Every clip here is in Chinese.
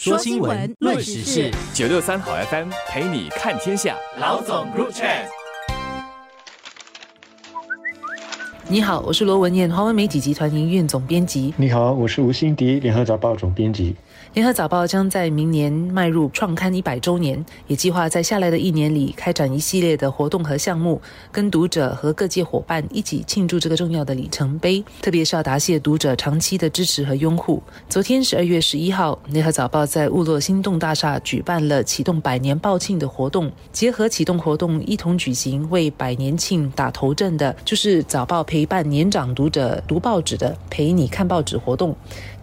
说新闻，论时事，九六三好 FM 陪你看天下。老总 Group Chat。你好，我是罗文艳，华文媒体集团营运总编辑。你好，我是吴欣迪，联合早报总编辑。联合早报将在明年迈入创刊一百周年，也计划在下来的一年里开展一系列的活动和项目，跟读者和各界伙伴一起庆祝这个重要的里程碑。特别是要答谢读者长期的支持和拥护。昨天十二月十一号，联合早报在雾落心动大厦举办了启动百年报庆的活动，结合启动活动一同举行为百年庆打头阵的，就是早报陪伴年长读者读报纸的陪你看报纸活动。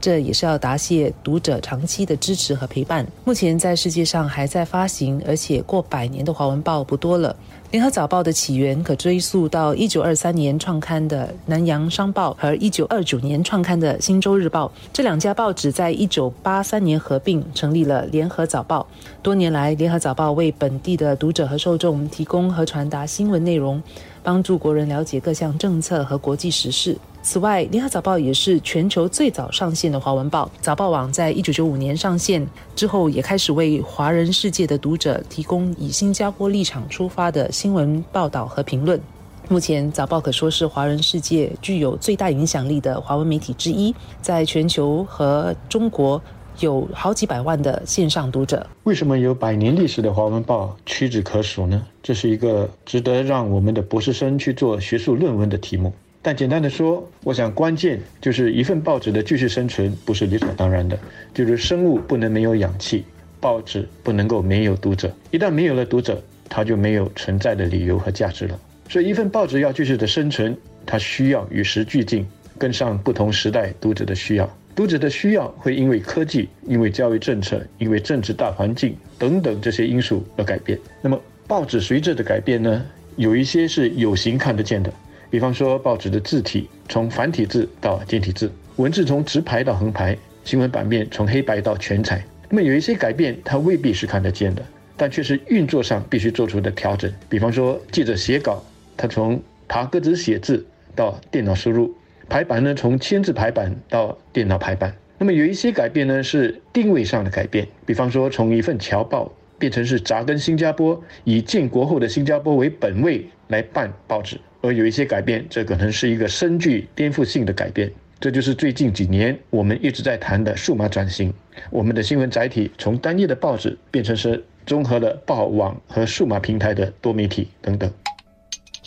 这也是要答谢读者长期的支持和陪伴。目前在世界上还在发行，而且过百年的华文报不多了。联合早报的起源可追溯到一九二三年创刊的南洋商报和一九二九年创刊的新洲日报。这两家报纸在一九八三年合并，成立了联合早报。多年来，联合早报为本地的读者和受众提供和传达新闻内容，帮助国人了解各项政策和国际时事。此外，联合早报也是全球最早上线的华文报。早报网在一九九五年上线之后，也开始为华人世界的读者提供以新加坡立场出发的新闻报道和评论。目前，早报可说是华人世界具有最大影响力的华文媒体之一，在全球和中国有好几百万的线上读者。为什么有百年历史的华文报屈指可数呢？这是一个值得让我们的博士生去做学术论文的题目。但简单的说，我想关键就是一份报纸的继续生存不是理所当然的，就是生物不能没有氧气，报纸不能够没有读者。一旦没有了读者，它就没有存在的理由和价值了。所以，一份报纸要继续的生存，它需要与时俱进，跟上不同时代读者的需要。读者的需要会因为科技、因为教育政策、因为政治大环境等等这些因素而改变。那么，报纸随着的改变呢，有一些是有形看得见的。比方说，报纸的字体从繁体字到简体字，文字从直排到横排，新闻版面从黑白到全彩。那么有一些改变，它未必是看得见的，但却是运作上必须做出的调整。比方说，记者写稿，他从爬格子写字到电脑输入；排版呢，从签字排版到电脑排版。那么有一些改变呢，是定位上的改变。比方说，从一份侨报变成是扎根新加坡，以建国后的新加坡为本位来办报纸。而有一些改变，这可能是一个深具颠覆性的改变。这就是最近几年我们一直在谈的数码转型。我们的新闻载体从单一的报纸变成是综合了报网和数码平台的多媒体等等。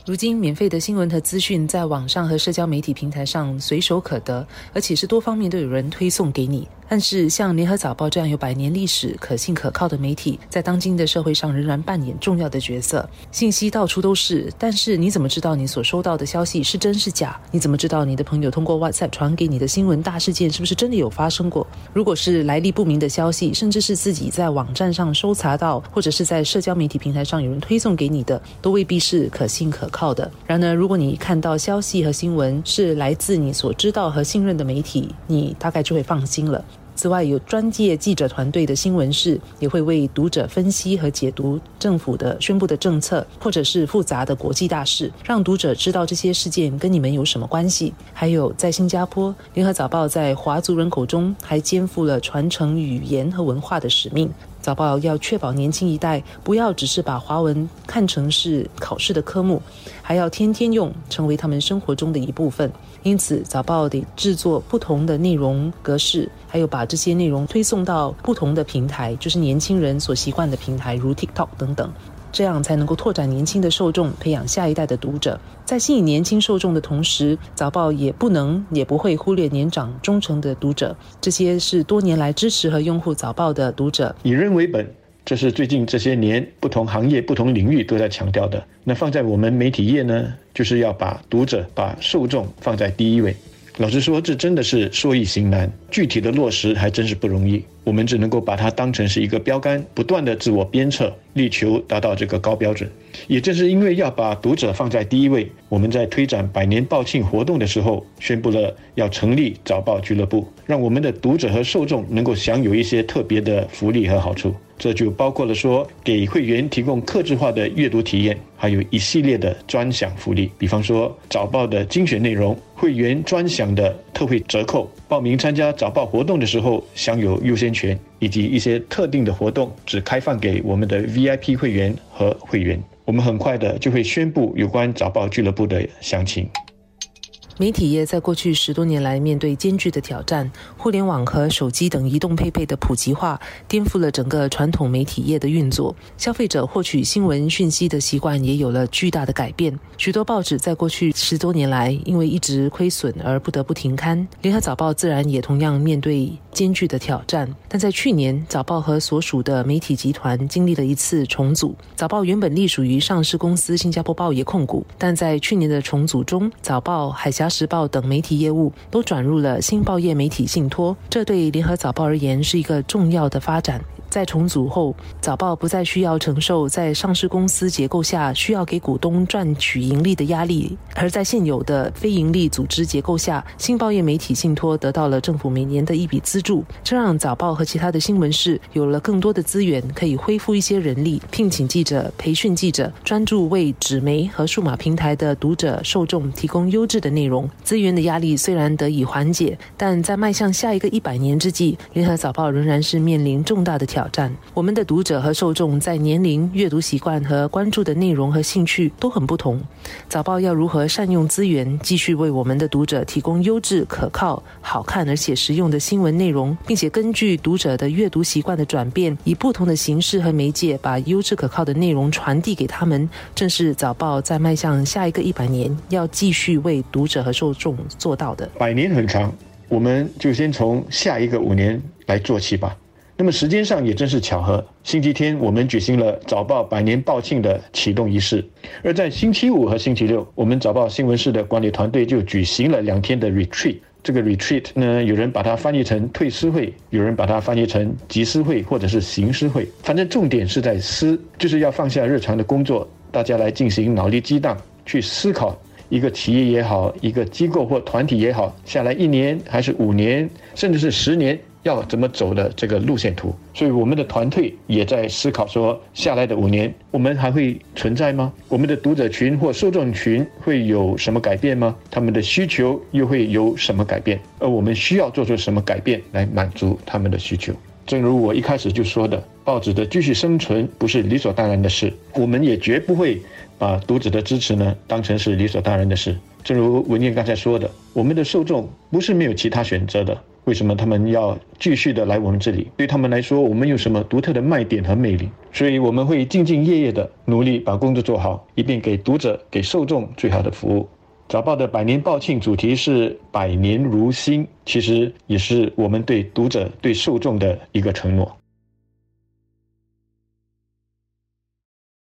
如今，免费的新闻和资讯在网上和社交媒体平台上随手可得，而且是多方面都有人推送给你。但是，像联合早报这样有百年历史、可信可靠的媒体，在当今的社会上仍然扮演重要的角色。信息到处都是，但是你怎么知道你所收到的消息是真是假？你怎么知道你的朋友通过 WhatsApp 传给你的新闻大事件是不是真的有发生过？如果是来历不明的消息，甚至是自己在网站上搜查到，或者是在社交媒体平台上有人推送给你的，都未必是可信可靠的。然而，如果你看到消息和新闻是来自你所知道和信任的媒体，你大概就会放心了。此外，有专业记者团队的新闻室也会为读者分析和解读政府的宣布的政策，或者是复杂的国际大事，让读者知道这些事件跟你们有什么关系。还有，在新加坡，联合早报在华族人口中还肩负了传承语言和文化的使命。早报要确保年轻一代不要只是把华文看成是考试的科目，还要天天用，成为他们生活中的一部分。因此，早报得制作不同的内容格式，还有把这些内容推送到不同的平台，就是年轻人所习惯的平台，如 TikTok 等等。这样才能够拓展年轻的受众，培养下一代的读者。在吸引年轻受众的同时，早报也不能也不会忽略年长忠诚的读者。这些是多年来支持和拥护早报的读者。以人为本，这是最近这些年不同行业、不同领域都在强调的。那放在我们媒体业呢，就是要把读者、把受众放在第一位。老实说，这真的是说易行难，具体的落实还真是不容易。我们只能够把它当成是一个标杆，不断的自我鞭策，力求达到这个高标准。也正是因为要把读者放在第一位，我们在推展百年报庆活动的时候，宣布了要成立早报俱乐部，让我们的读者和受众能够享有一些特别的福利和好处。这就包括了说给会员提供客制化的阅读体验，还有一系列的专享福利，比方说早报的精选内容、会员专享的特惠折扣、报名参加早报活动的时候享有优先权，以及一些特定的活动只开放给我们的 VIP 会员和会员。我们很快的就会宣布有关早报俱乐部的详情。媒体业在过去十多年来面对艰巨的挑战，互联网和手机等移动配备的普及化，颠覆了整个传统媒体业的运作。消费者获取新闻讯息的习惯也有了巨大的改变。许多报纸在过去十多年来因为一直亏损而不得不停刊，联合早报自然也同样面对艰巨的挑战。但在去年，早报和所属的媒体集团经历了一次重组。早报原本隶属于上市公司新加坡报业控股，但在去年的重组中，早报、海峡。时报等媒体业务都转入了新报业媒体信托，这对联合早报而言是一个重要的发展。在重组后，早报不再需要承受在上市公司结构下需要给股东赚取盈利的压力，而在现有的非盈利组织结构下，新报业媒体信托得到了政府每年的一笔资助，这让早报和其他的新闻室有了更多的资源，可以恢复一些人力，聘请记者、培训记者，专注为纸媒和数码平台的读者受众提供优质的内容。资源的压力虽然得以缓解，但在迈向下一个一百年之际，联合早报仍然是面临重大的挑。挑战，我们的读者和受众在年龄、阅读习惯和关注的内容和兴趣都很不同。早报要如何善用资源，继续为我们的读者提供优质、可靠、好看而且实用的新闻内容，并且根据读者的阅读习惯的转变，以不同的形式和媒介把优质可靠的内容传递给他们，正是早报在迈向下一个一百年要继续为读者和受众做到的。百年很长，我们就先从下一个五年来做起吧。那么时间上也真是巧合，星期天我们举行了早报百年报庆的启动仪式，而在星期五和星期六，我们早报新闻室的管理团队就举行了两天的 retreat。这个 retreat 呢，有人把它翻译成退思会，有人把它翻译成集思会或者是行思会，反正重点是在思，就是要放下日常的工作，大家来进行脑力激荡，去思考一个企业也好，一个机构或团体也好，下来一年还是五年，甚至是十年。要怎么走的这个路线图，所以我们的团队也在思考说，下来的五年我们还会存在吗？我们的读者群或受众群会有什么改变吗？他们的需求又会有什么改变？而我们需要做出什么改变来满足他们的需求？正如我一开始就说的，报纸的继续生存不是理所当然的事，我们也绝不会把读者的支持呢当成是理所当然的事。正如文燕刚才说的，我们的受众不是没有其他选择的。为什么他们要继续的来我们这里？对他们来说，我们有什么独特的卖点和魅力？所以我们会兢兢业业的努力把工作做好，以便给读者、给受众最好的服务。早报的百年报庆主题是“百年如新”，其实也是我们对读者、对受众的一个承诺。